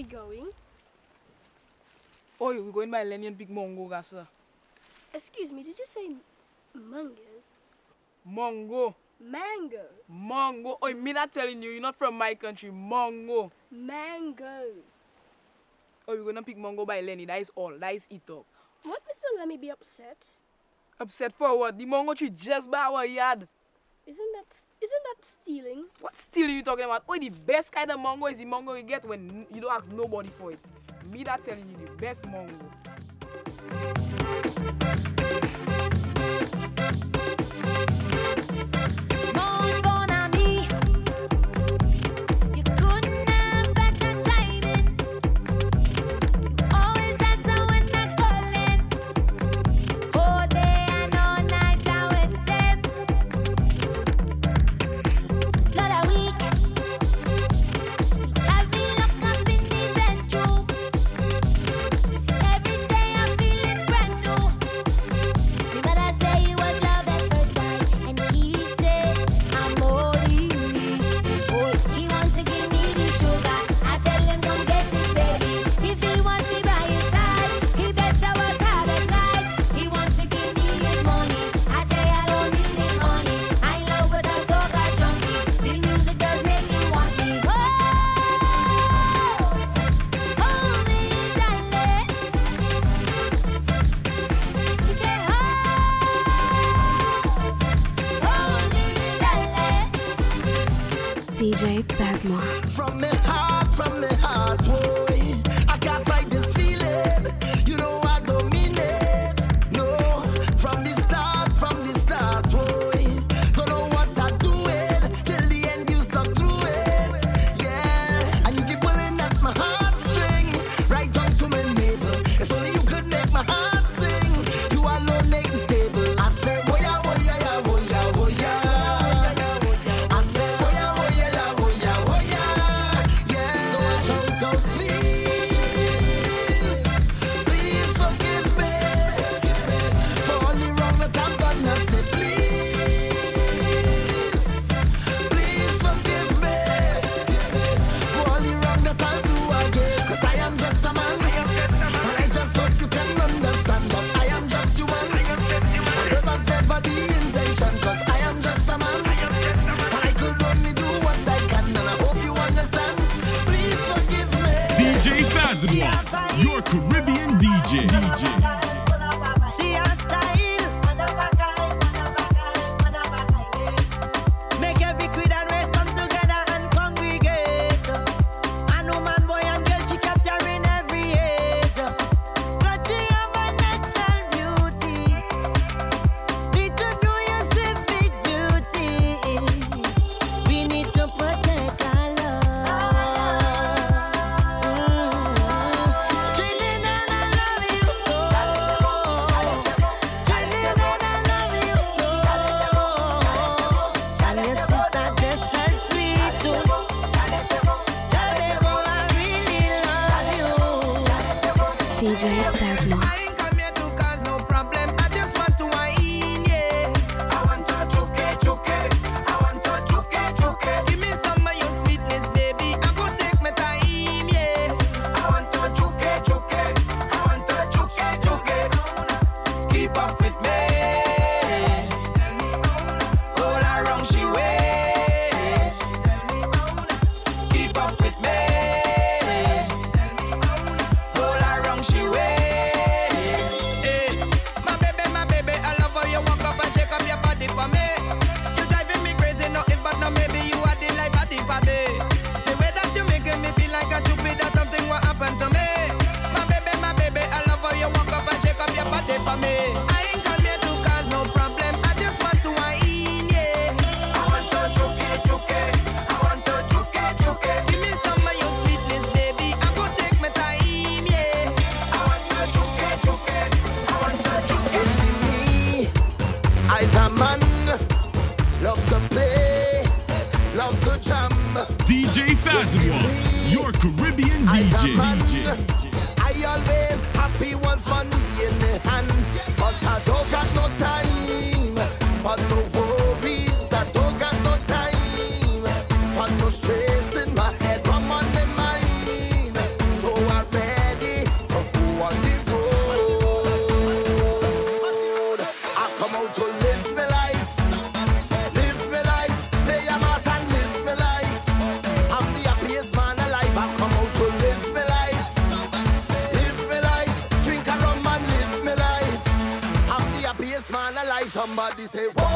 we going? Oh, we're going by Lenny and Big Mongo, Gasa. Excuse me, did you say mango? Mongo. Mango. Mongo. Oh, me not telling you, you're not from my country. Mongo. Mango. Oh, we're gonna pick Mongo by Lenny. That is all. That is it up. What, Mr. Lenny be upset? Upset for what? The Mongo tree just by our yard. Isn't that isn't that stealing? What stealing you talking about? Oh, the best kind of mango is the mango you get when you don't ask nobody for it. Me that telling you the best mango. Somebody say, whoa,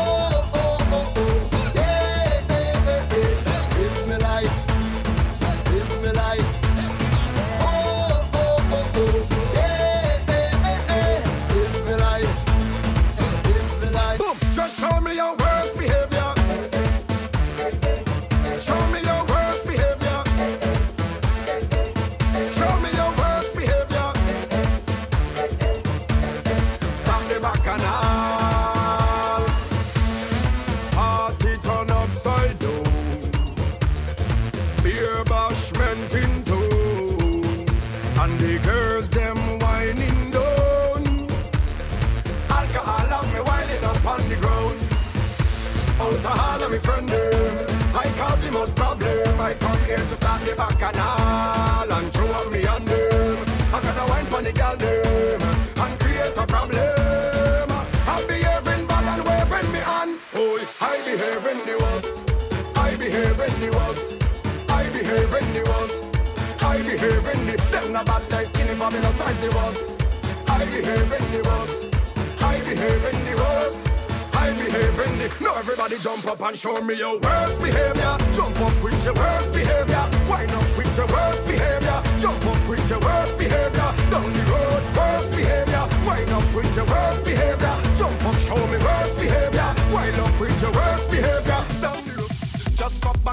pon them and create a problem. I'm behaving bad and waving me on. Oh, I behaving the worst. I behaving the worst. I behaving the worst. I behaving the them no bad like skinny for me no size the worst. I behaving the worst. I behaving the worst. Behaving Now everybody jump up and show me your worst behavior. Jump up with your worst behavior. Wind up with your worst behavior. Jump up with your worst behavior. Down the road, worst behavior. Wind up with your worst behavior. Jump up, show me worst behavior. Wind up with your worst behavior. Down the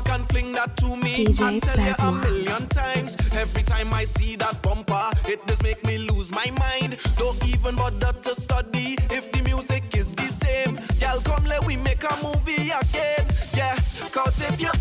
back and fling that to me. DJ I tell you a million times. Every time I see that bumper, it does make me lose my mind. Don't even bother to study if the music is the same. Y'all come let we make a movie again. Yeah, cause if you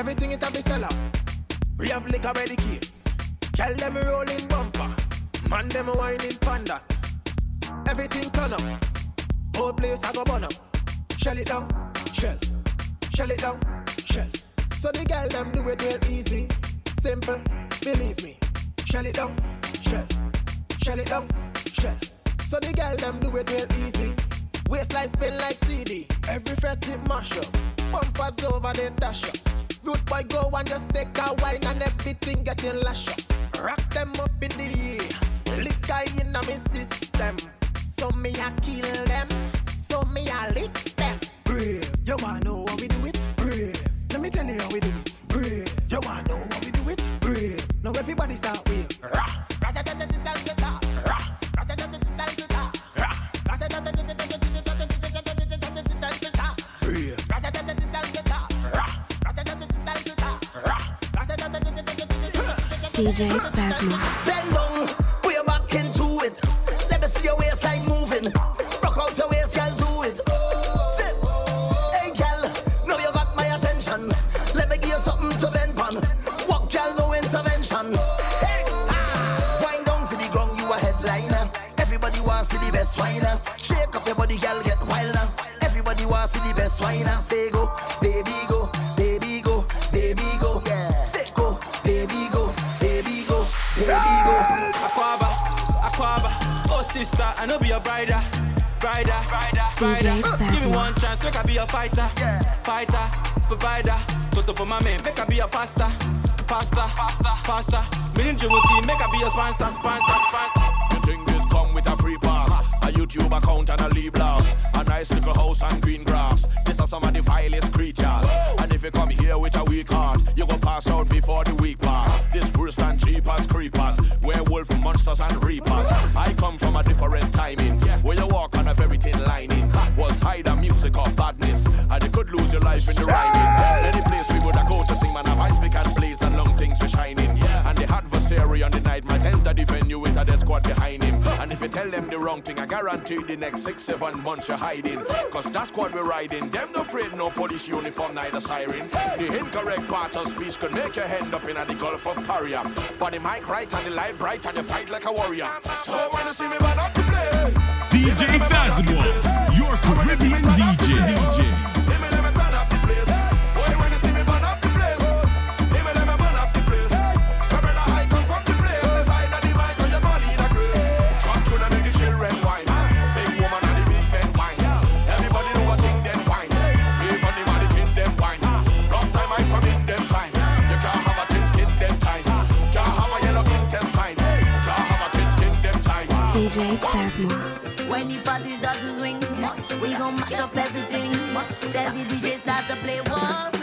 Everything it have be. We have liquor by the case. Tell them rolling bumper, man them whining panda. Everything turn up, whole place I go burn up. Shell it down, shell, shell it down, shell. So the girl them do it real easy, simple, believe me. Shell it down, shell, shell it down, shell. So the girl them do it real easy. Waistline spin like CD. Every fret it mash up. Bumpers over the dash up. Root boy go and just take a wine and everything getting lash up. Rocks them up in the air. Liquor in my system. So me I kill them. So me I lick them. Brave. You wanna know how we do DJ Phasma. Sister, I know be your brider, brider, brider. DJ brider. Give me one chance, make I be a fighter, fighter, provider. Toto for my man, make I be a pasta, pasta, pasta, pasta. Me and Jimmy make I be a sponsor, sponsor, sponsor. You think this come with a free pass? A YouTube account and a leave blast. A nice little house and green grass. These are some of the vilest creatures. And if you come here with a weak heart, you go pass out before the tell them the wrong thing, I guarantee the next six, seven months you're hiding. Cause that squad we're riding, them no afraid, no police uniform, neither siren. The incorrect part of speech could make your hand up in the Gulf of Paria. But the mic right and the light bright and you fight like a warrior. So when you see me, man, up the place. DJ Phasmo, your Caribbean DJ. DJ. DJ Phasma. When the party start to swing, we gon' mash up everything. Tell the DJ start to play one.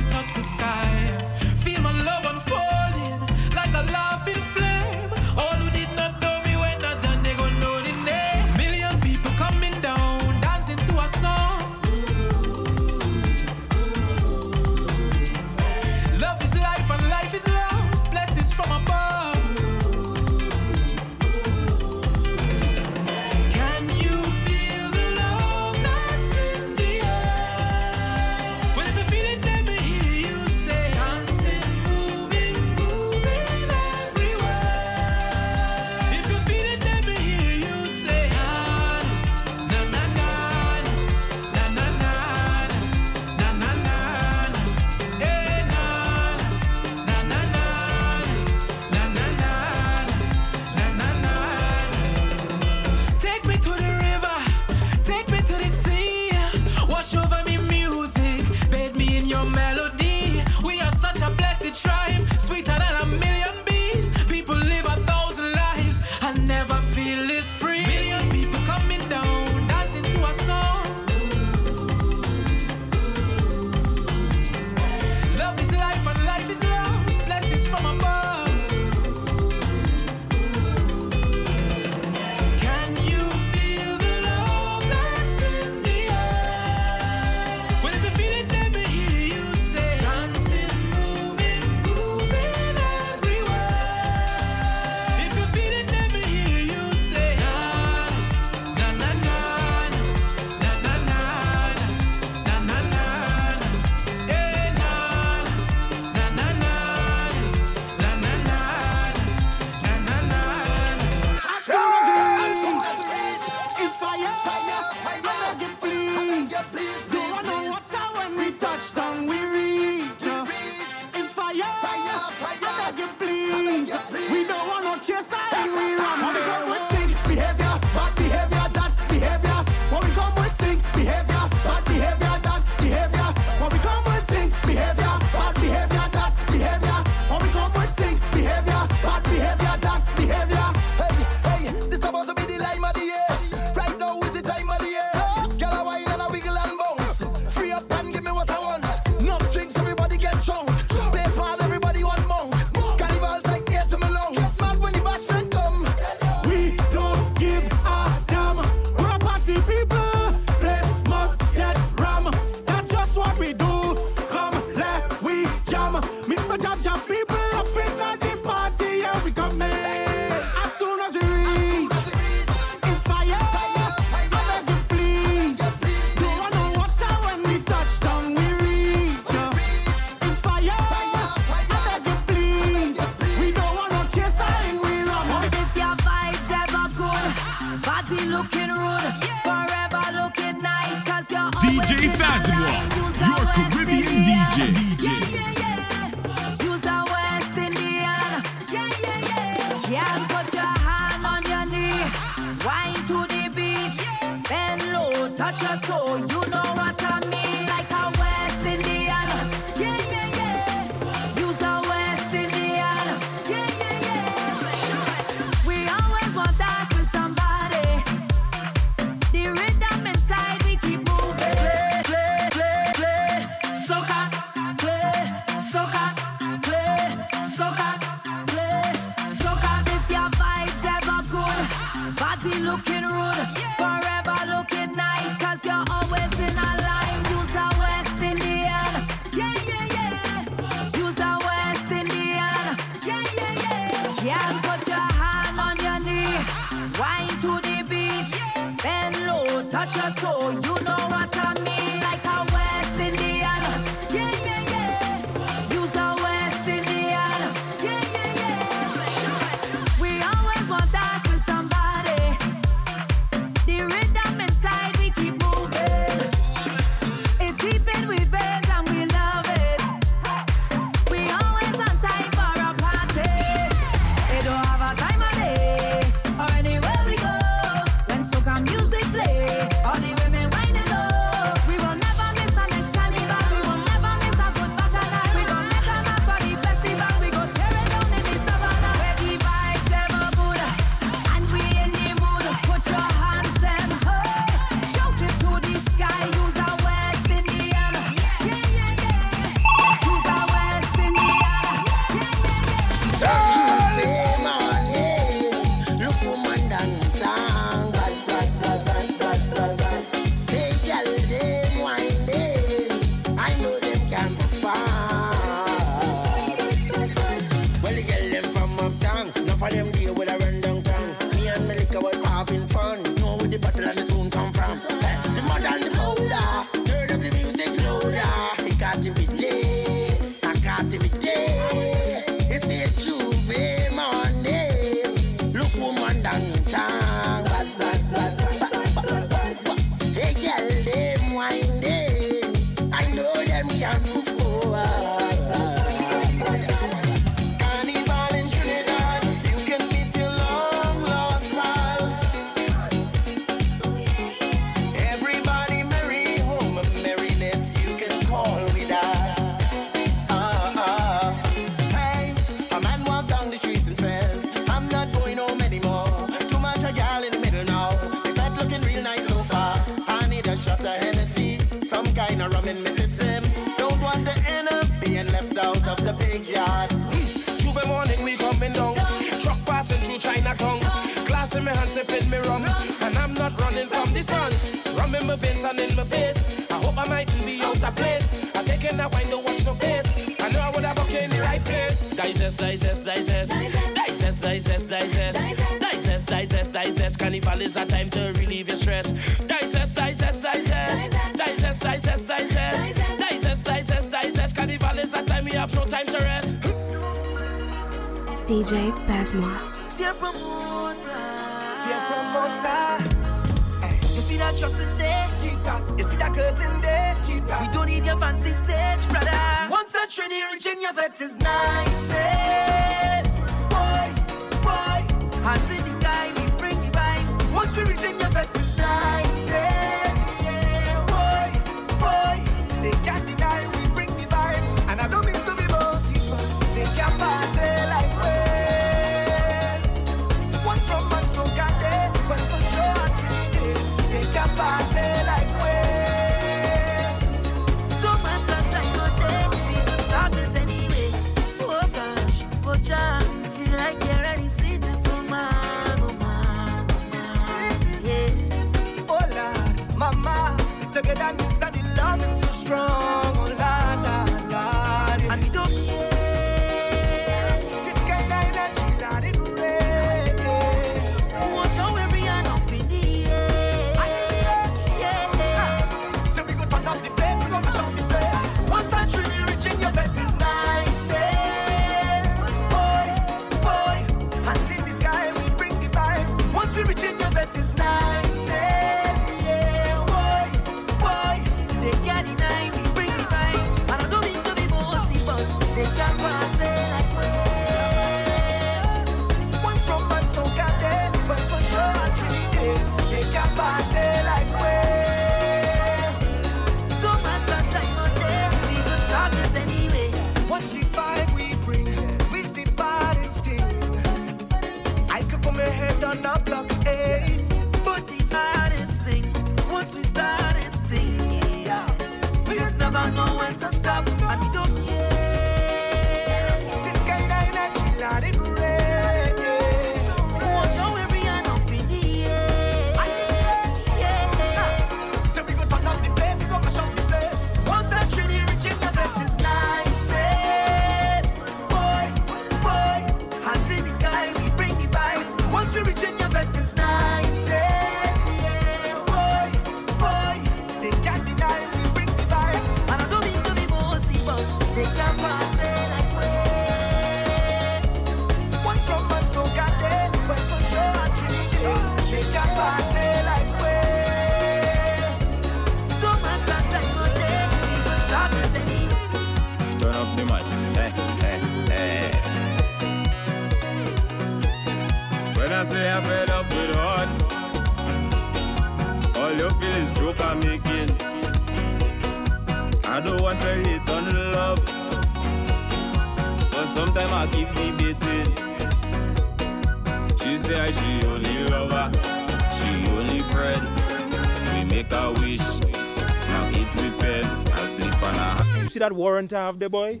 Warrant I have the boy?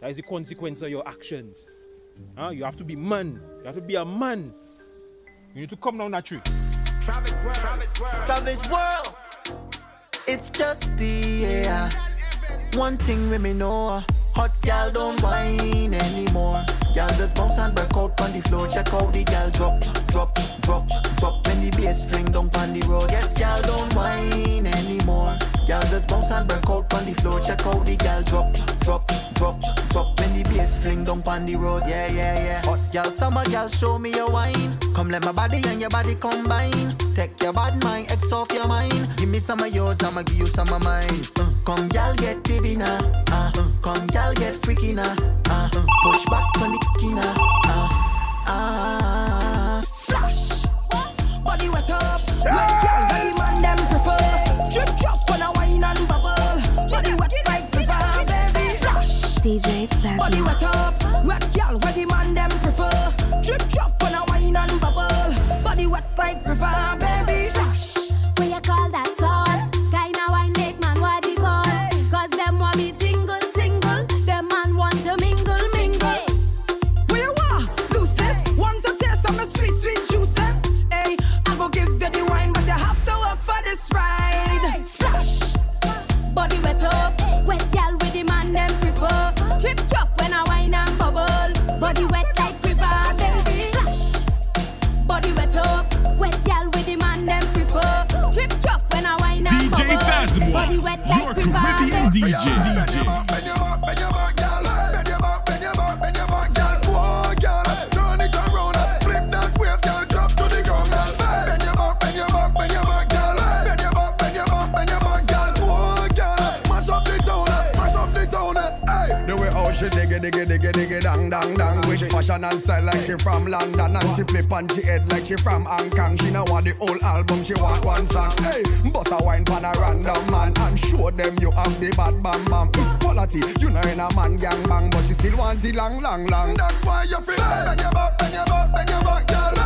That is the consequence of your actions. Huh? You have to be man. You have to be a man. You need to come down that tree. Travis World. Travis World. It's just the air. One thing with me know. Hot gal don't whine anymore. Gal just bounce and break out on the floor. Check out the gal drop, drop, drop, drop. When the bass fling down on the road. Yes, gal don't whine anymore. Gal just bounce and break out on the floor. Check out the gal drop, drop, drop, drop. When the bass fling down on the road. Yeah, yeah, yeah. Hot gal, summer gal, show me your wine. Come let my body and your body combine. Take your bad mind, X off your mind. Give me some of yours, I'ma give you some of mine. Uh, come gal, get divina. Uh, uh, come gal, get freaky now. Uh, uh, push back on the kina. Uh, uh, Splash. Body wet up. Like young DJ Body Phasma. wet up. Wet gal where the man them prefer. Drip drop on a wine and bubble. Body wet like prefer, baby. How she diggy, diggy, diggy, diggy, dang, dang, dang. With fashion and style like she from London, and she flip on she head like she from Hong Kong. She know want the whole album, she want one song. Hey, bust a wine pan a random man and show them you have the bad bam bam. It's quality, you know in a man gang bang, but she still want the long, long, long. That's why you feel bend your back, bend your back, bend your back, girl.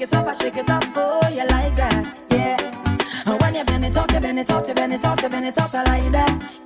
shake it up, I shake it up oh, for you like that, yeah. And when you bend it up, you bend it up, you bend it up, you bend it up, you like that.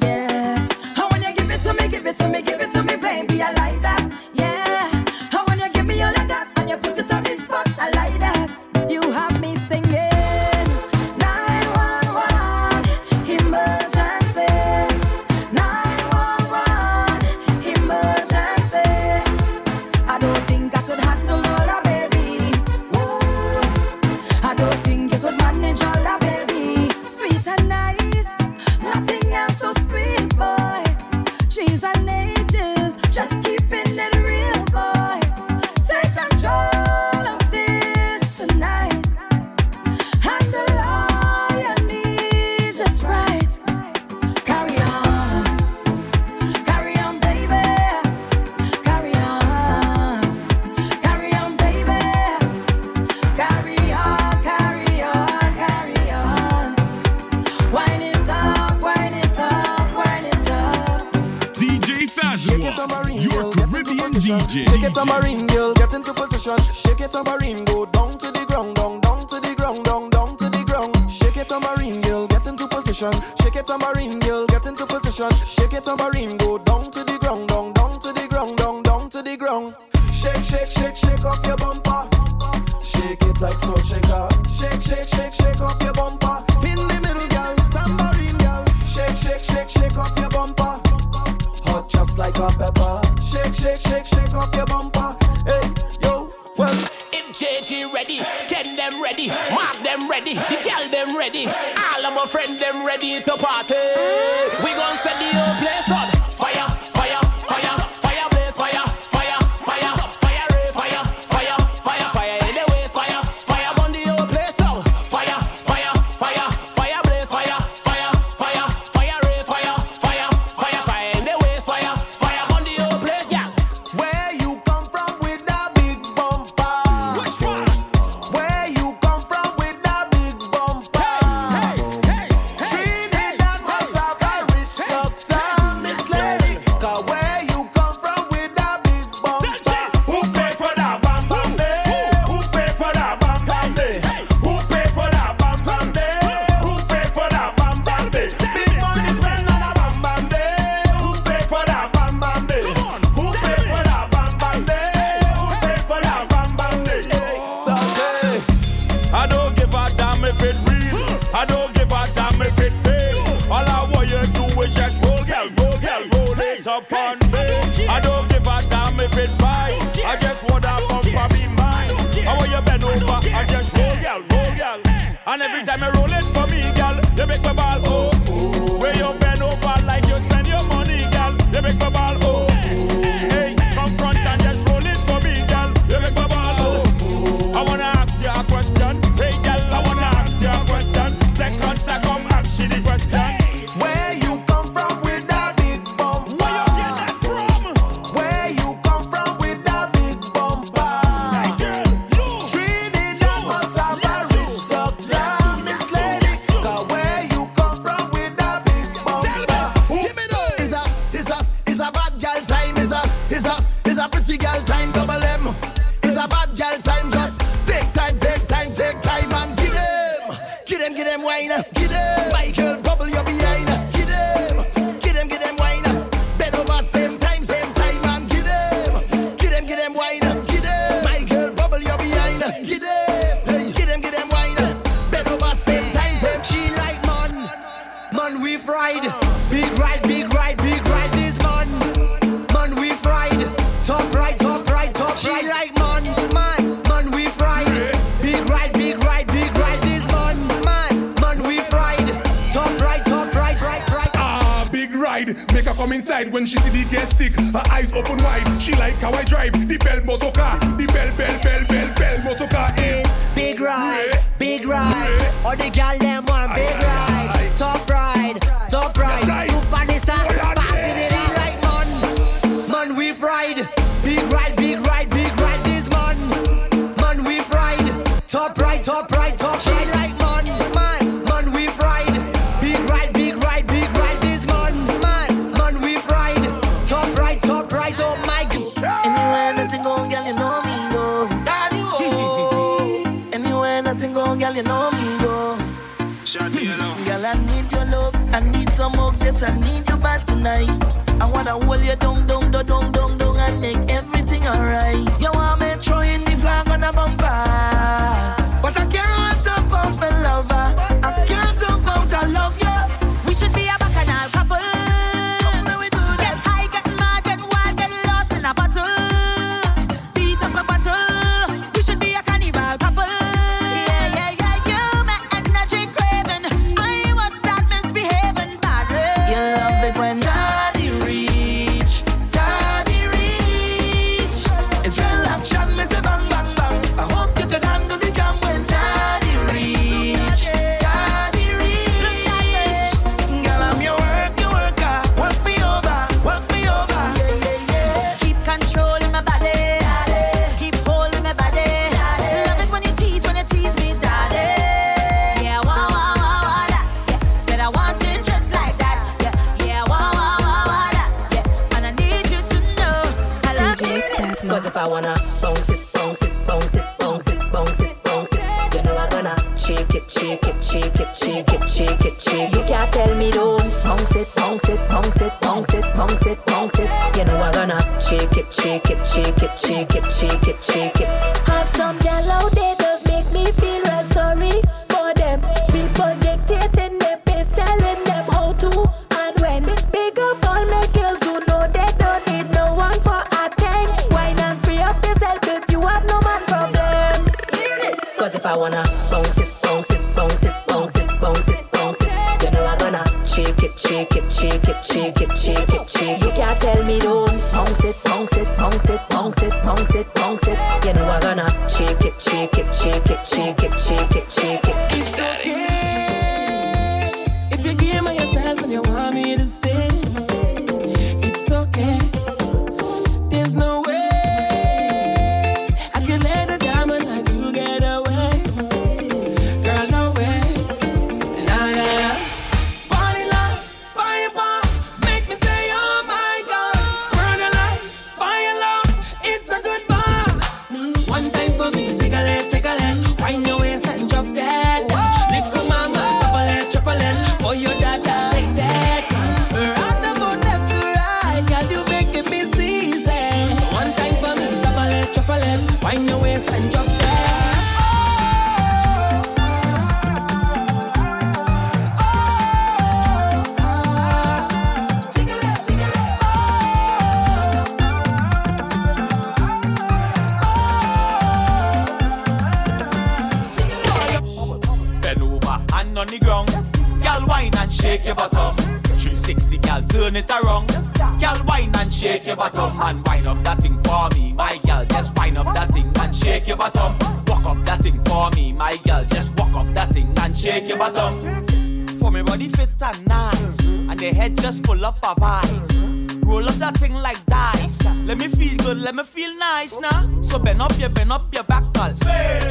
Turn it around. Girl, wine and shake your bottom. And wind up that thing for me, my girl. Just wind up that thing and shake your bottom. Walk up that thing for me, my girl. Just walk up that thing and shake your bottom. For me body fit and nice, and the head just full up of eyes. Roll up that thing like dice. Let me feel good, let me feel nice now. So bend up your, bend up your back, girl.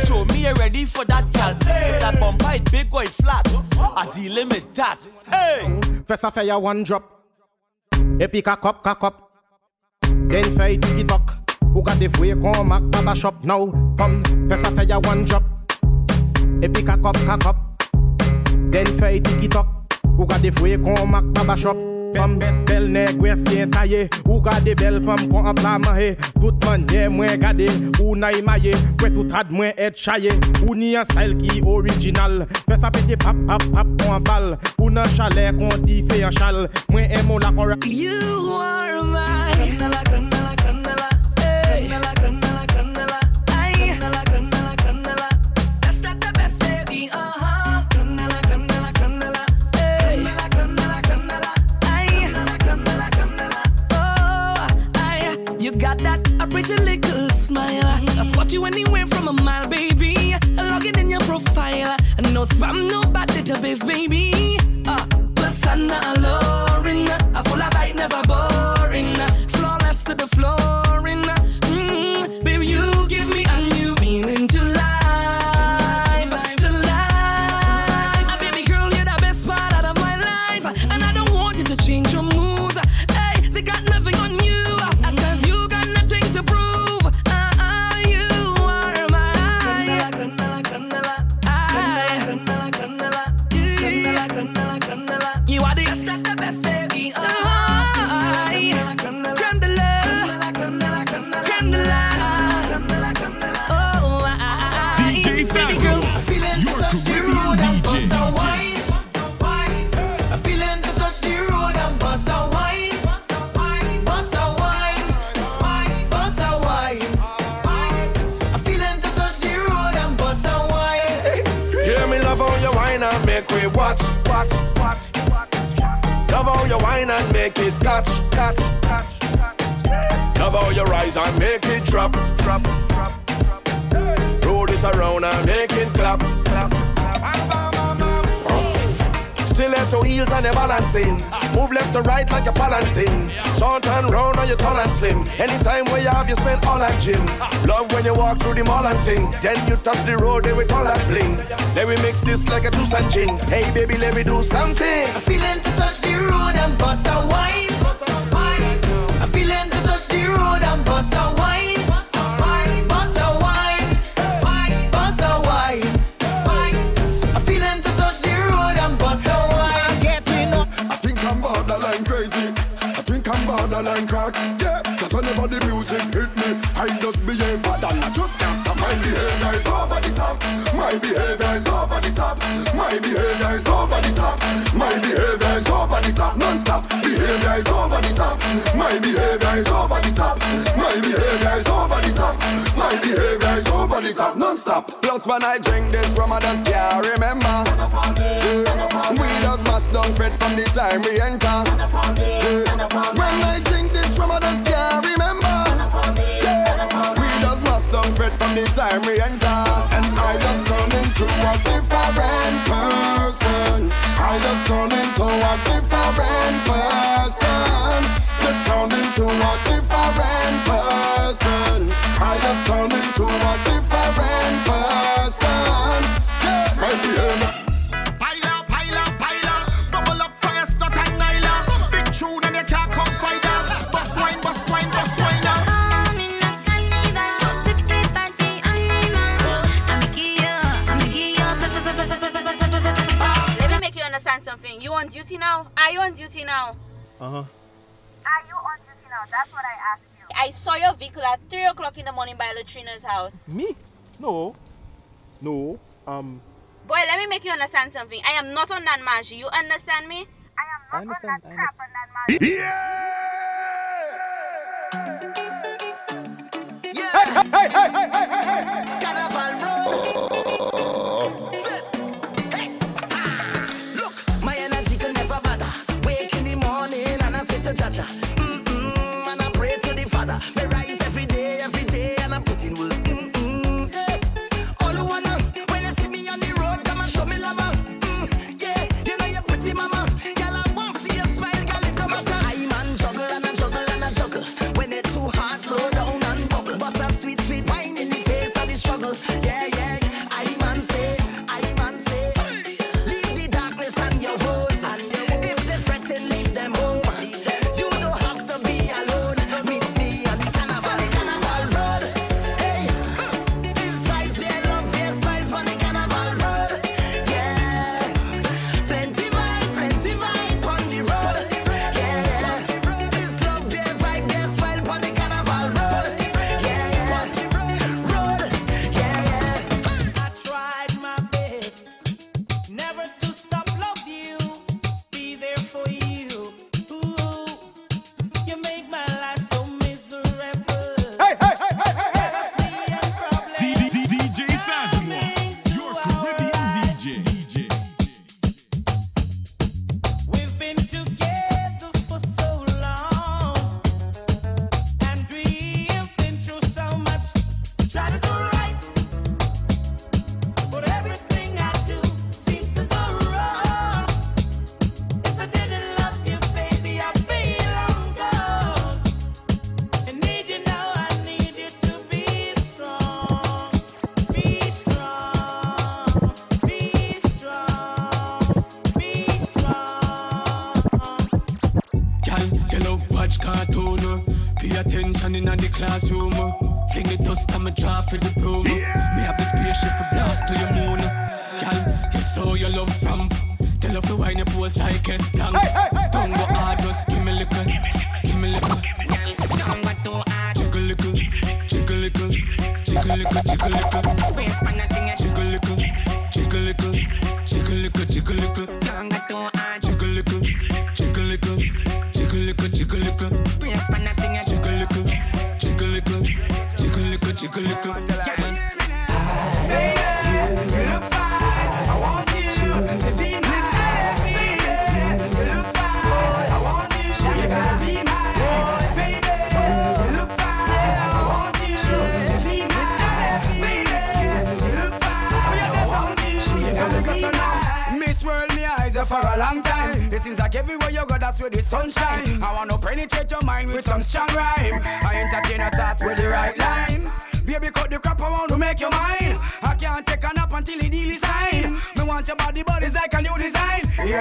Show me you're ready for that, girl. That bumper it big it flat, I dealing with that. Hey. First I fire one drop. Et puis cock up. Then fay tiki. Who got the free come back baba shop now? From first I fire one drop. Et puis cock up. Then fay tiki. Who got the free come back baba shop? Fem bet bel neg wes gen taye Ou gade bel fem kon an pla manye Tout manye mwen gade Ou na imaye Kwe tout rad mwen et chaye Ou ni an style ki original Fè sa pete pap pap pap kon an bal. Ou nan chalet kon di fe an chal Mwen emo la kon rap You are my you anywhere from a mile, baby. Log in your profile. No spam, no bad database, baby. Uh, Persona alluring. A full of light, never boring. Love how you whine and make it catch. Love how you rise and make it drop. Roll it around and make it clap. Stiletto heels and you're balancing. Move left to right like you're balancing. Short and round or you tall and slim. Anytime where you have, you spend all that gym. Love when you walk through the mall and thing. Then you touch the road, then we all that bling. Then we mix this like a juice and gin. Hey baby, let me do something. I'm feeling to touch the road and bust a wine. I'm feeling to touch the road and bust a wine. My behavior is over the top. My behavior is over the top. My behavior is over the top. Non-stop. Behavior is over the top. My behavior is over the top. My behavior is over the top. My behavior is over the top. Non-stop. Plus when I drink this Ramadan's yeah, remember. Yeah. We just must down fed from the time we enter. Yeah. When I drink this Ramadan's yeah, remember. Yeah. We just must down fed from the time we enter. I just don't duty now? Are you on duty now? Uh-huh. Are you on duty now? That's what I asked you. I saw your vehicle at 3 o'clock in the morning by Latrina's house. Me? No. No. Um. Boy, let me make you understand something. I am not on that march. You understand me? I am not I on that crap on that march. Yeah! Hey, hey, hey, hey, hey, hey, hey, hey.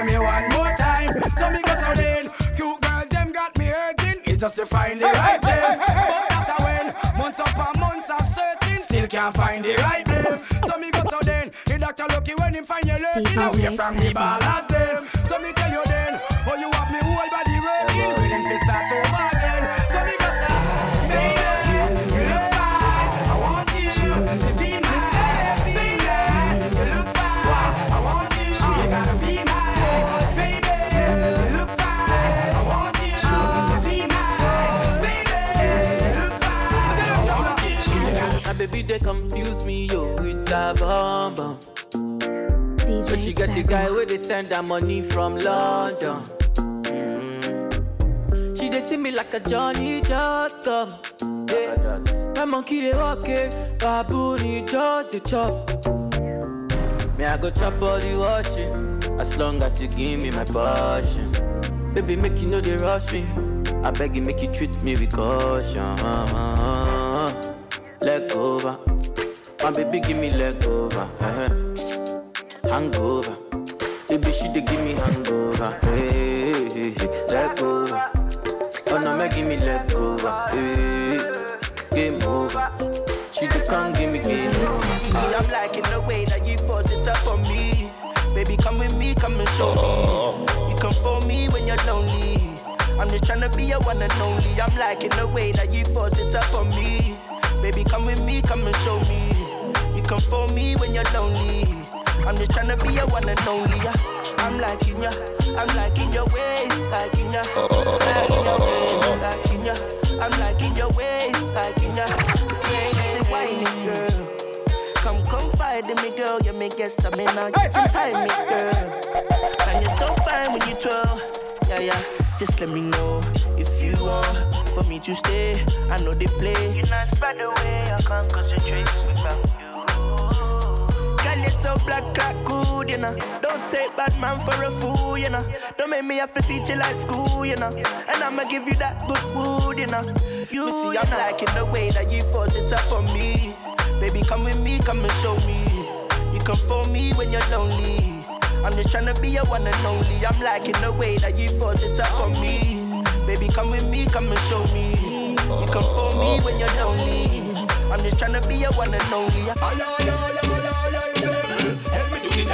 try me one more time. So me go so dead. Cute girls, them got me hurting. It's just to find the right gem. But that I win. Months upon months of searching, still can't find the right name. So me go so then. The doctor lucky when he find you lurking away from the ballers' them. So me tell you then. Got bomb bomb. So she got the guy where they send her money from London. Mm. She they see me like a Johnny just come. Yeah. My monkey they walk it, baboon he just the chop. Me I go chop all the washing, as long as you give me my passion. Baby make you know they rush me. I beg you make you treat me with caution. Leg over, my baby give me leg over. eh. Hangover, baby she dey give me hangover. Hey, hey, hey. leg over. Oh no, make give me leg over. Hey, game over. She dey come give me game over. See, I'm liking the way that you force it up on me. Baby, come with me, come and show me. You come for me when you're lonely. I'm just tryna be your one and only. I'm liking the way that you force it up on me. Baby, come with me, come and show me. Come for me when you're lonely. I'm just tryna be your one and only. yeah. I'm liking ya, I'm liking your ways, liking ya, liking your ways, liking ya. I'm liking your ways, liking ya. Yeah, say whining, girl. Come confide in me, girl. You make it stamina. You can time me, girl. And you're so fine when you twirl. Yeah, yeah. Just let me know if you want for me to stay. I know they play. You're not by the way. I can't concentrate you. Girl, you're so black, cat good, you know. Don't take bad man for a fool, you know. Don't make me have to teach you like school, you know. And I'ma give you that good wood, you know. You see, I'm liking the way that you force it up on me. Baby, come with me, come and show me. You come for me when you're lonely. I'm just tryna be your one and only. I'm liking the way that you force it up on me. Baby, come with me, come and show me. You come for me when you're lonely. I'm just tryna be your one and only. Stick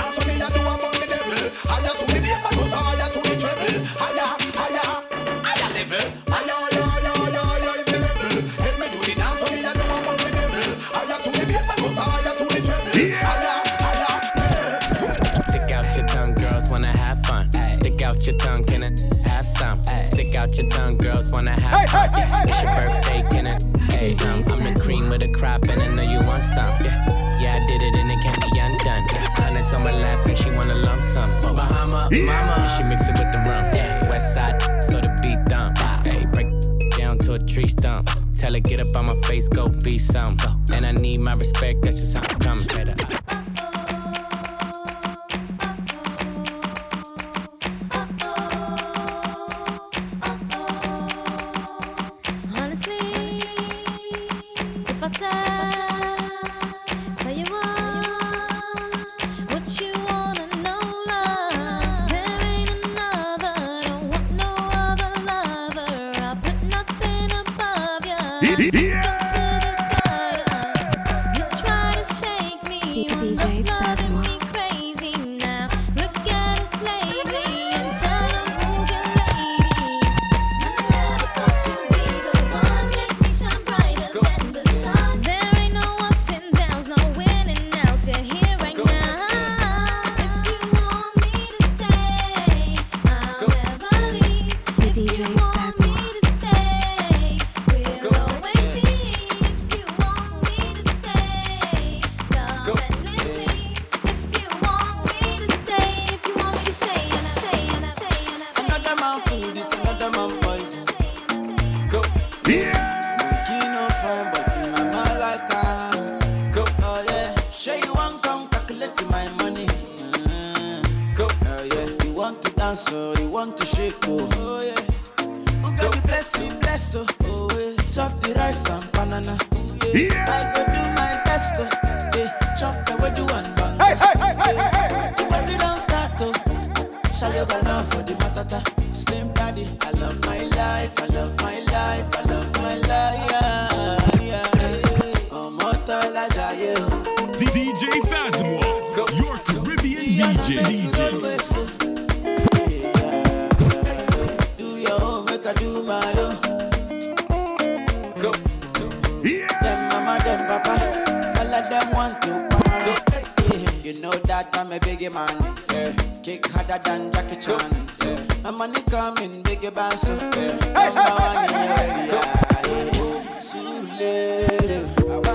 out your tongue, girls wanna have fun. Stick out your tongue, can it have some? Stick out your tongue, girls wanna have fun. Wanna lump sum. Oh, Bahama, mama, and she mix it with the rum. Yeah, West side, so the beat dump. Hey, break down to a tree stump. Tell her get up on my face, go be some. And I need my respect, that's just how I'm coming. That I'm a biggie man. Yeah. Kick harder than Jackie Chan. Yeah. My money coming, biggie bass. Yeah. Number one in the area. Yeah. Sule, I want me to Sula. Yeah.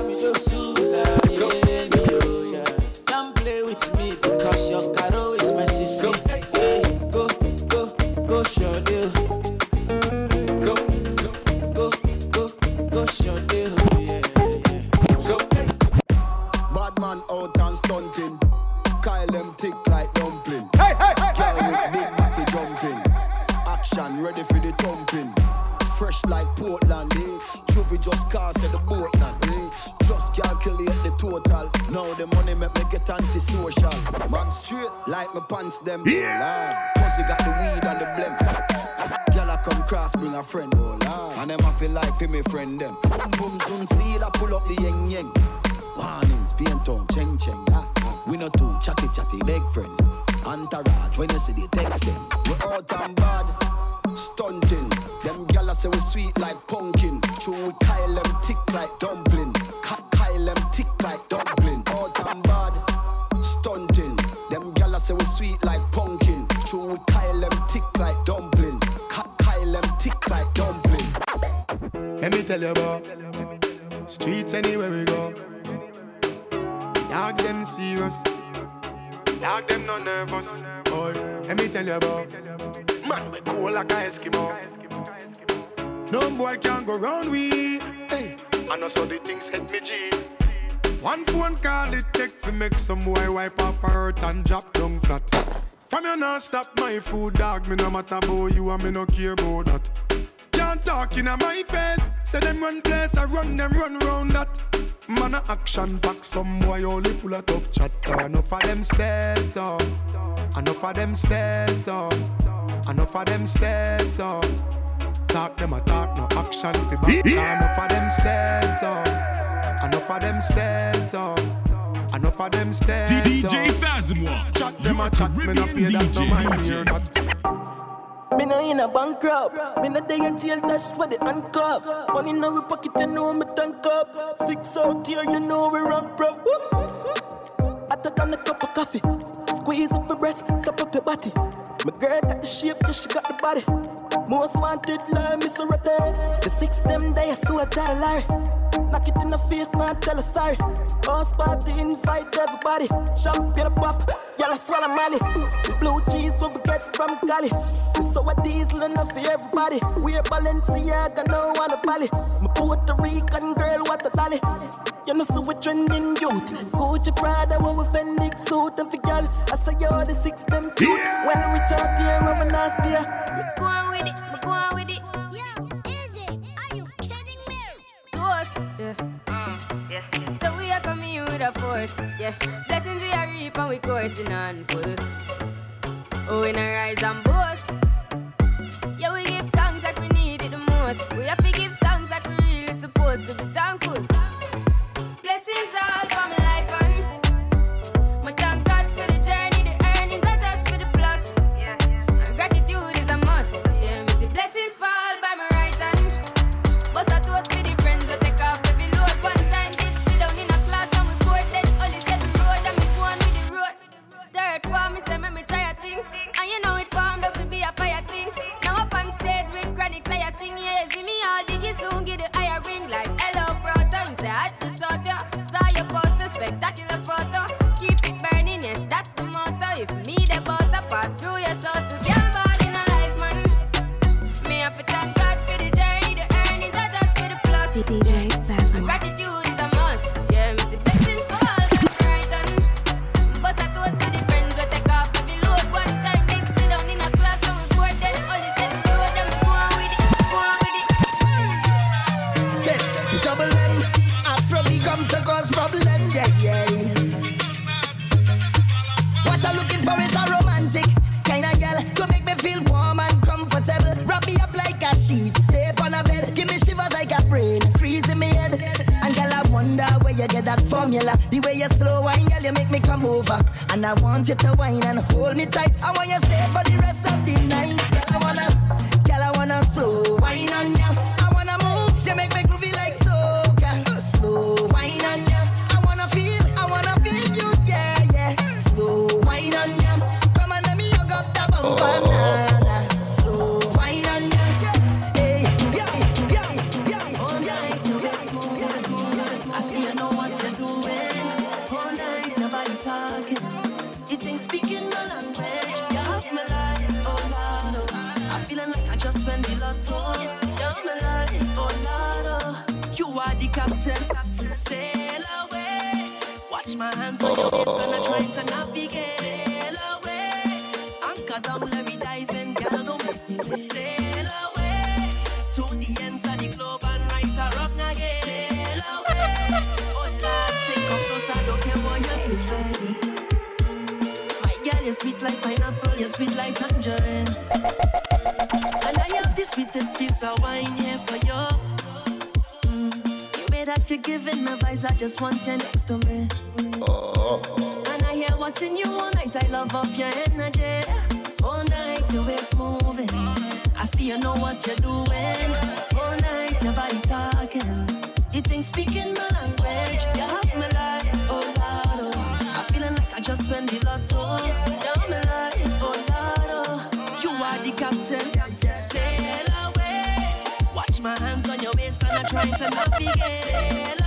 Pants them. Yeah. Cause you got the weed and the blem. Girl I come cross, bring a friend. Oh, Lord. And them I feel like for me friend them. Boom boom soon see that pull up the yeng yeng. Warnings, paint on, cheng cheng. Ah, ah. We no too chatty chatty, big friend. Entourage, when you see the text them. We out and bad, stunting. Them gyal say we sweet like pumpkin. Let me tell you about streets anywhere we go. Dog them serious. Dog them no nervous. Boy, let me tell you about man we cool like a Eskimo. No boy can go round we. Hey, I know so the things hit me G. One phone call it take to make some boy wipe up hurt and drop down flat. From you not stop my food, dog. Me no matter about you and me no care about that. Can't talk in my face. Say them run place, I run them run round that. Man a action back, some boy only full of tough chat. Enough of them stairs, so. Enough of them stairs, so. Enough of them stairs, so. Talk them a talk, no action fi back. Enough of them stairs, so. Enough of them stairs, so. Enough of them stairs. DJ Fazimwa, Chat them a chat, me no pay that no mind. Me no in a bankrupt. Me no day a jail dash for the handcuff. Money in our pocket, you know me tank up. Six out here, you know we run prof. Took on a cup of coffee. Squeeze up your breast, suck up your body. My girl got the shape, yeah, she got the body. Most wanted, like Miss Rete. The six them day, I saw a Larry. Knock it in the face, man, tell her sorry. Boss party, invite everybody. Champagne pop, y'all I swallow. The blue cheese, what we get from Cali. Saw a diesel enough for everybody. We're Balenciaga, no one a Bali. My Puerto Rican girl, what a dolly. You know, so we trending youth. Gucci Prada, what we Fenix suit. And for y'all, I say you're the six them cute. When we reach out here, we're a nasty. A force, yeah. Blessings we are reap and we coursing on full. Oh, we not rise and boast. Catch my hands on your waist and I'm to navigate. Sail away. Anchor down, let me dive in. Girl, don't make me wait. Sail away. To the ends of the globe and right or wrong again. Sail away. Oh, Lord, sink or float, I don't care what you're doing. My girl, you're sweet like pineapple, you're sweet like tangerine. And I have the sweetest piece of wine here for you that you're giving the vibes I just want you next to me. And I hear watching you all night, I love off your energy. All night your waist moving. I see you know what you're doing. All night your body talking. You think speaking my language, you have my life, oh lord. Oh. I'm feeling like I just went the lotto. You have my life, oh lord. Oh. You are the captain. Sail away. Watch my hands on your waist and I'm trying to navigate.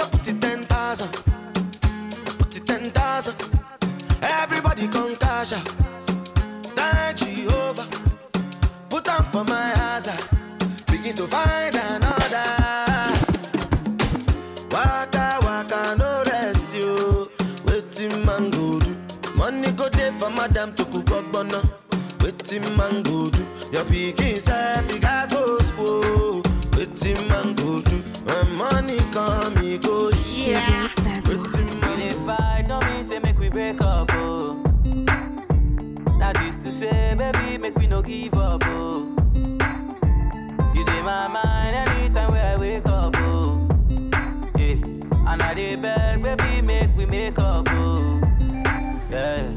I put it ten thousand. Put it ten thousand. Everybody come cash out. Thank Jehovah. Put on for my hazard. Begin to find another. Waka waka no rest you. Waiting man go do. Money go there for madam to cook up bono. Waiting man go do. Your pikin self you guys go school. Waiting man go do. When money come break up, oh. That is to say, baby, make we no give up, oh. You dey my mind anytime where I wake up, oh. Yeah, and I dey beg, baby, make we make up, oh. Yeah.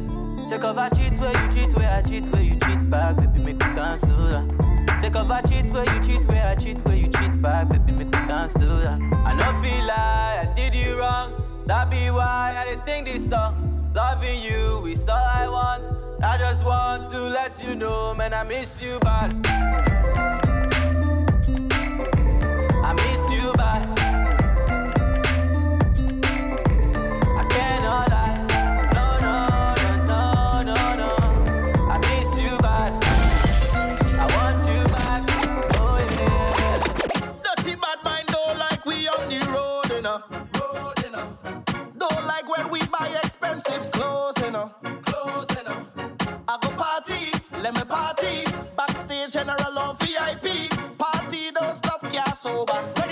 Take off I cheat where you cheat, where I cheat, where you cheat back, baby, make we cancel that. Take off I cheat where you cheat, where I cheat, where you cheat back, baby, make we cancel that. I no feel like I did you wrong, that be why I dey sing this song. Loving you is all I want. I just want to let you know, man, I miss you bad. Buy expensive clothes, you know. Clothes, you know. I go party, let me party. Backstage general or VIP. Party don't stop, can't sober.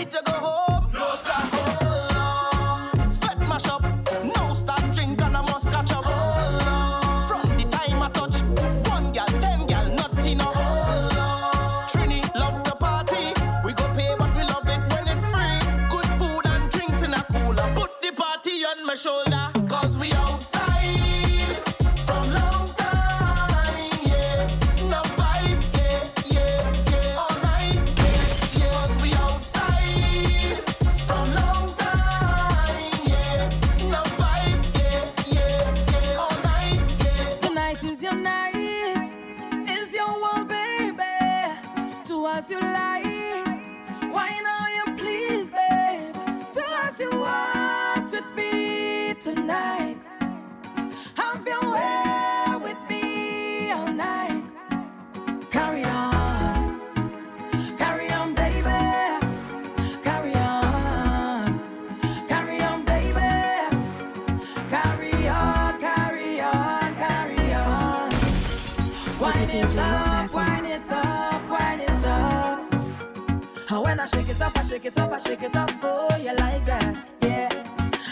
I shake it up, I shake it up, I shake it up. Oh, you like that, yeah.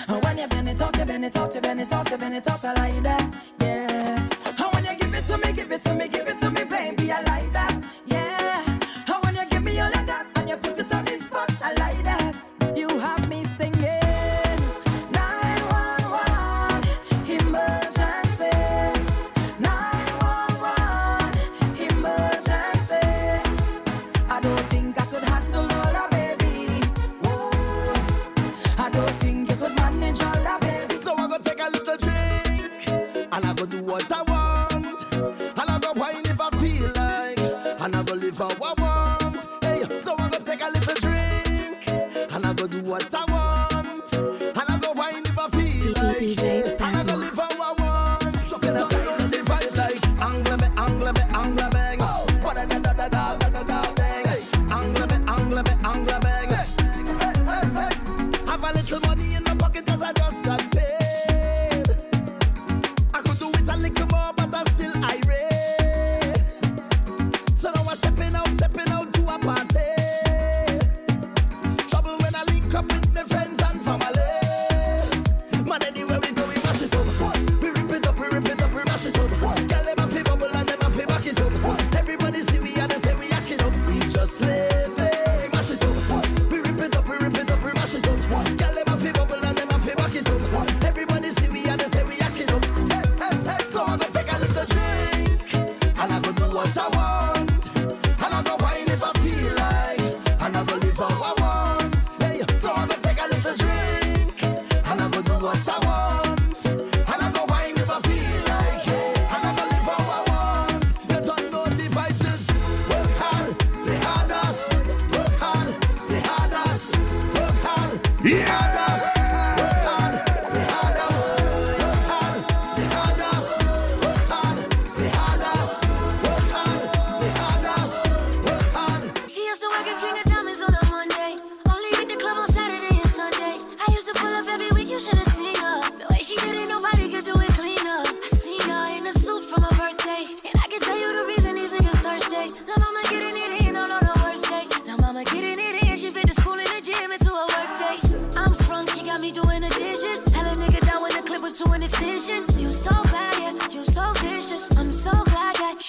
And when you bend it up, you bend it up, you bend it up, you bend it up, I like that, yeah. And when you give it to me, give it to me, give it to me, baby, I like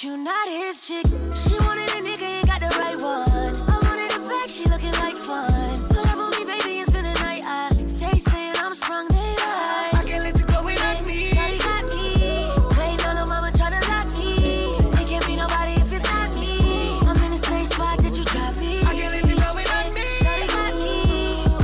you not his chick. She wanted a nigga, ain't got the right one. I wanted a back, she looking like fun. Pull up on me, baby, and spend the night. I, they saying I'm sprung, they right. I can't let you go without me. Shawty got me. Waiting on no mama tryna lock me. It can't be nobody if it's not me. I'm in the same spot that you dropped me. I can't let you go without me. Shawty got me.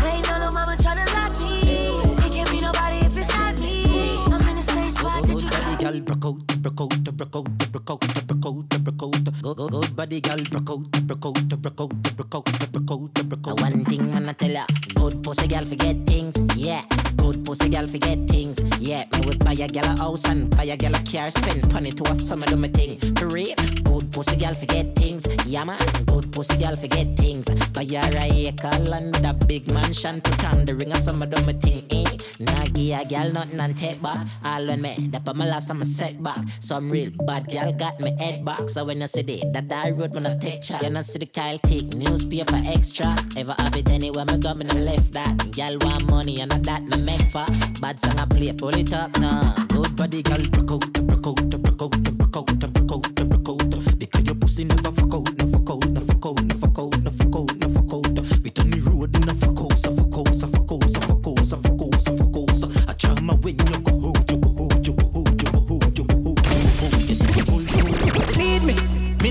Waiting on no mama tryna lock me. It can't be nobody if it's not me. I'm in the same spot that you dropped me. Girl, broke out, broke out, broke out, broke out, broke out, broke out. Go, go, good body, girl, broke out, broke out, broke out, broke out, broke out, broke out. One thing man I tell ya, good pussy girl forget things, yeah. Good pussy girl forget things, yeah. Me would buy a girl a house and buy a girl a car, spend money to a summer do me thing. For real, good pussy girl forget things, yeah man. Good pussy girl forget things. Buy her a acre land with a big mansion, put on the ring a summer do me thing, eh. Nah give a girl nothing and take back. All when me, that my last I'm a setback. Some real bad girl got me head back. So when I see the that I road when I take shot, you know see the Kyle take newspaper extra. Ever have it anywhere me go, me left that. Girl want money and a that me make for. Bad song I play, pull it up now. Good body girl, broke out, broke out, broke out, broke out, broke out, broke out. Because your pussy never fuck out,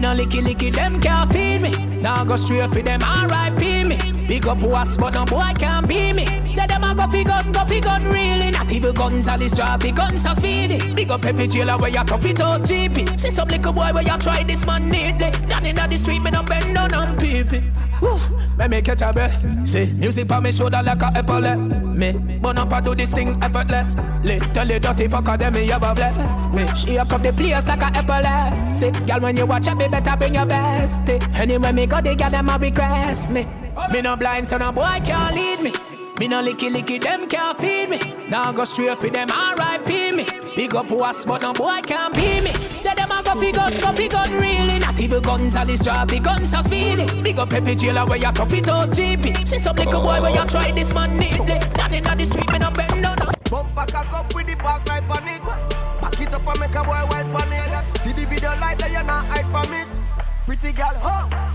no licky licky, them can't feed me. Now go straight for them, R.I.P. me. Big up was, but no boy can't be me. Say them a go fi gun, go fi gun really. Not even guns are this traffic, guns are speedy. Big up every jailer where you tough it out GP. See some little boy where you try this man neatly. Down inna the street, me no bend down on people. Let me catch a breath. See, music on me shoulder like a epaulet. Me, but up I do this thing effortlessly. Tell you dirty fucker, them me ever bless me. She up up the place like a epaulet. See, girl, when you watch it, me better bring your best. Anyway, me go the girl, them a request me. Me no blind, so no boy can't lead me. Me no licky licky, them can't feed me. Now go straight for them, R.I.P. me. Big up was, but no boy can't be me. Say them a go fi gun, go fi gun really. Not even guns are this traffic, guns are speedy. Big up every jailer where you tough it out GP. See some little boy where you try this man neatly. Down inna the street, me no bend down. Bumper cock up with the park right on it. Back it up and make a boy white on it. See the video like that, you not hide from it. Pretty girl, huh?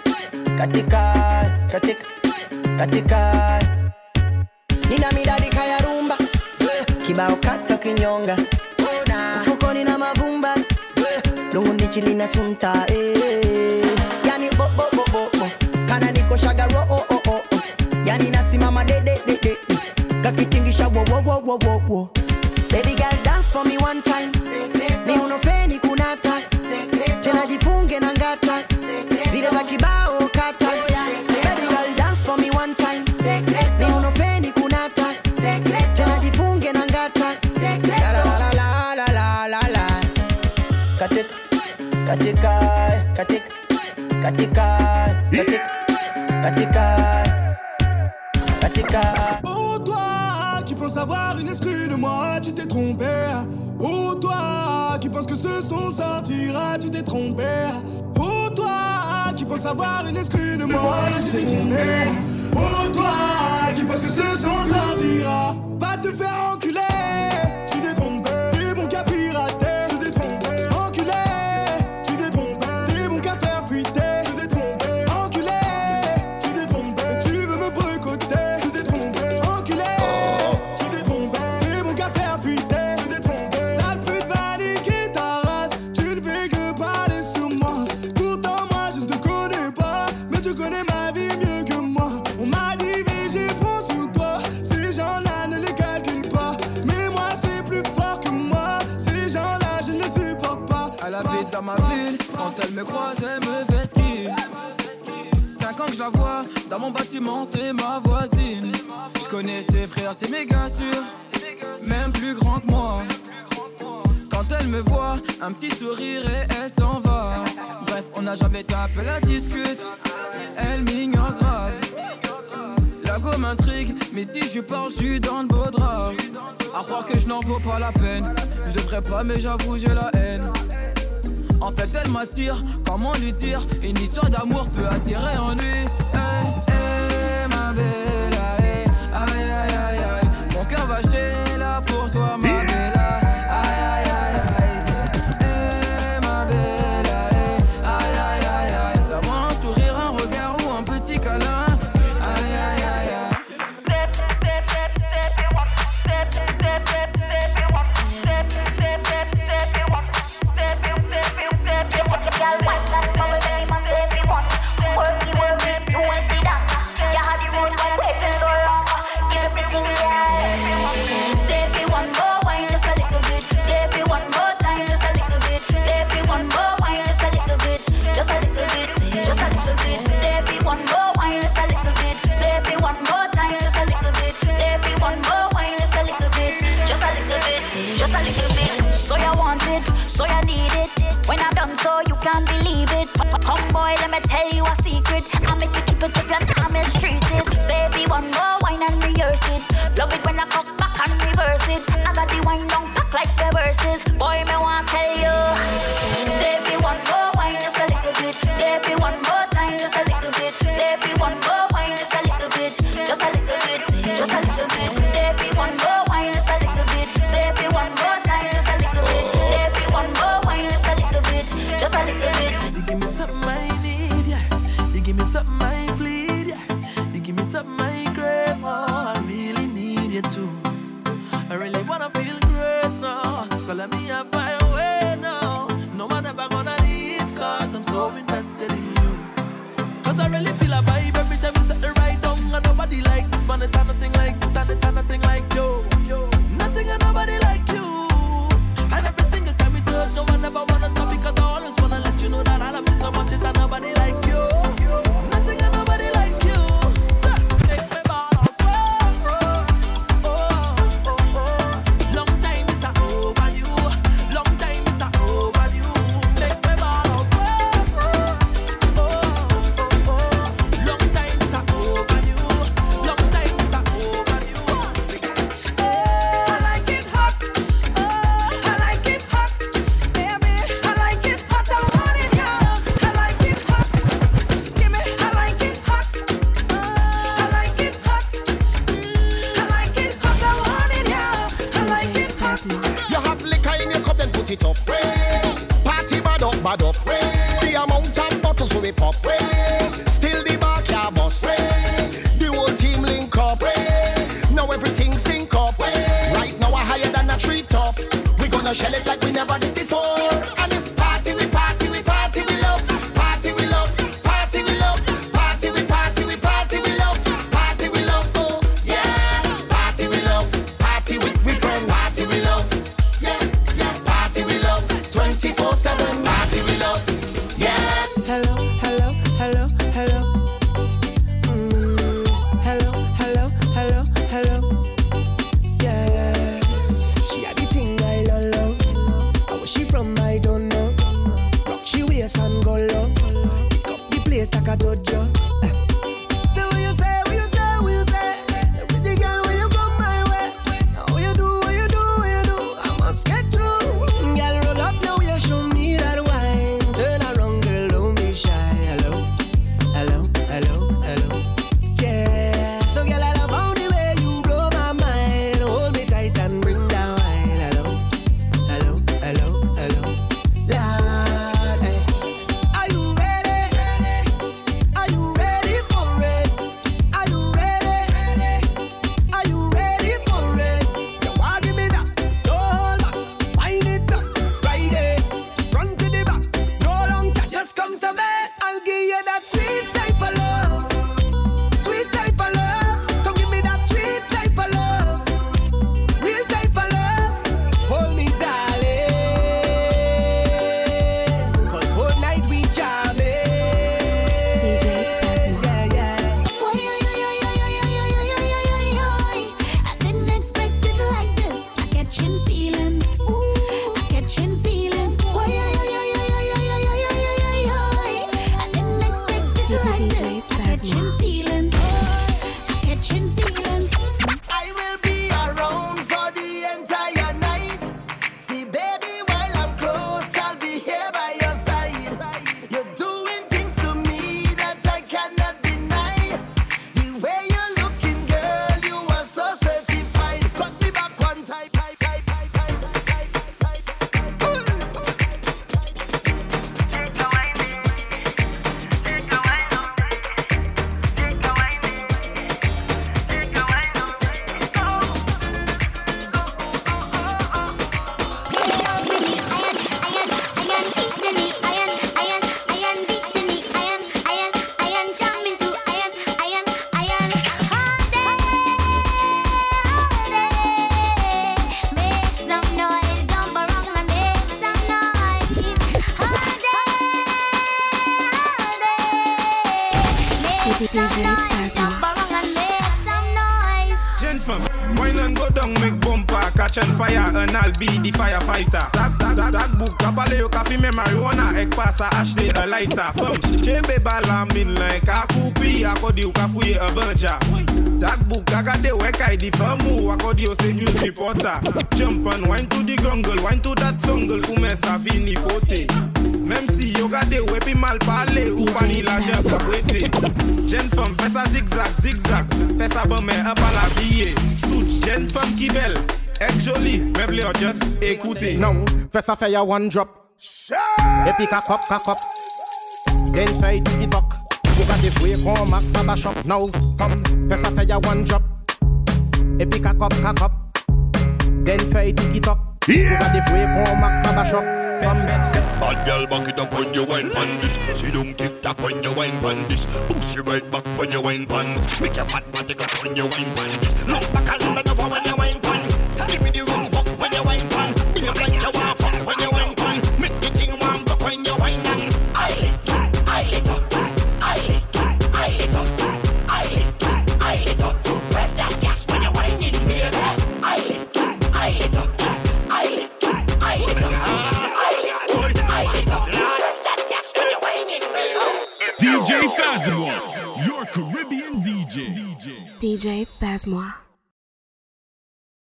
katika, katik, katika. Nina midadi kaya rumba, kibao kata kinyonga, mfukoni na mavumba, lungu ndichi lina sunta, eh. Yani bo bo bo bo kana niko shagaro oh oh oh oh. Yani nasimama de de de de, kakitingisha wo wo wo wo wo. Baby girl dance for me one time, katika, katik, katika, katik, katika, katika. Oh toi qui penses avoir une excuse de moi, tu t'es trompé. Oh toi qui penses que ce son sortira, tu t'es trompé. Oh toi qui penses avoir une excuse de moi, tu t'es trompé. Oh toi qui penses que ce son sortira, va te faire enculer. Quand elle me croise, elle me vesquille. Cinq ans que je la vois, dans mon bâtiment, c'est ma voisine. Je connais ses frères, c'est méga sûr, même plus grand que moi. Quand elle me voit, un petit sourire et elle s'en va. Bref, on n'a jamais tapé la discute, elle m'ignore grave. La go m'intrigue, mais si je parle, je suis dans le beau drap. À croire que je n'en vaux pas la peine. Je devrais pas, mais j'avoue, j'ai la haine. En fait, elle m'attire, comment lui dire? Une histoire d'amour peut attirer en lui. Can't believe it. Come boy, let me tell you a secret. I make you keep it cause you're not mistreated. Stevie, one more wine and rehearse it. Love it when I come back and reverse it. I got the wine down pack like the verses. feeling. Ooh. just écouter. Non, fais ça, fais ya one drop. Et puis kakop, kakop. Then fais TikTok. You got the way from Mac Baba Shop. Now, come, fais ça, fais ya one drop. Et puis kakop, kakop. Then fais TikTok. You got the way from Mac Baba Shop. Bad girl, back it up when you wine pan this. See don't tick tock when you wine pan this. Push your right back when you wine pan. Make your fat body go when you wine pan this. No back and DJ Phasma.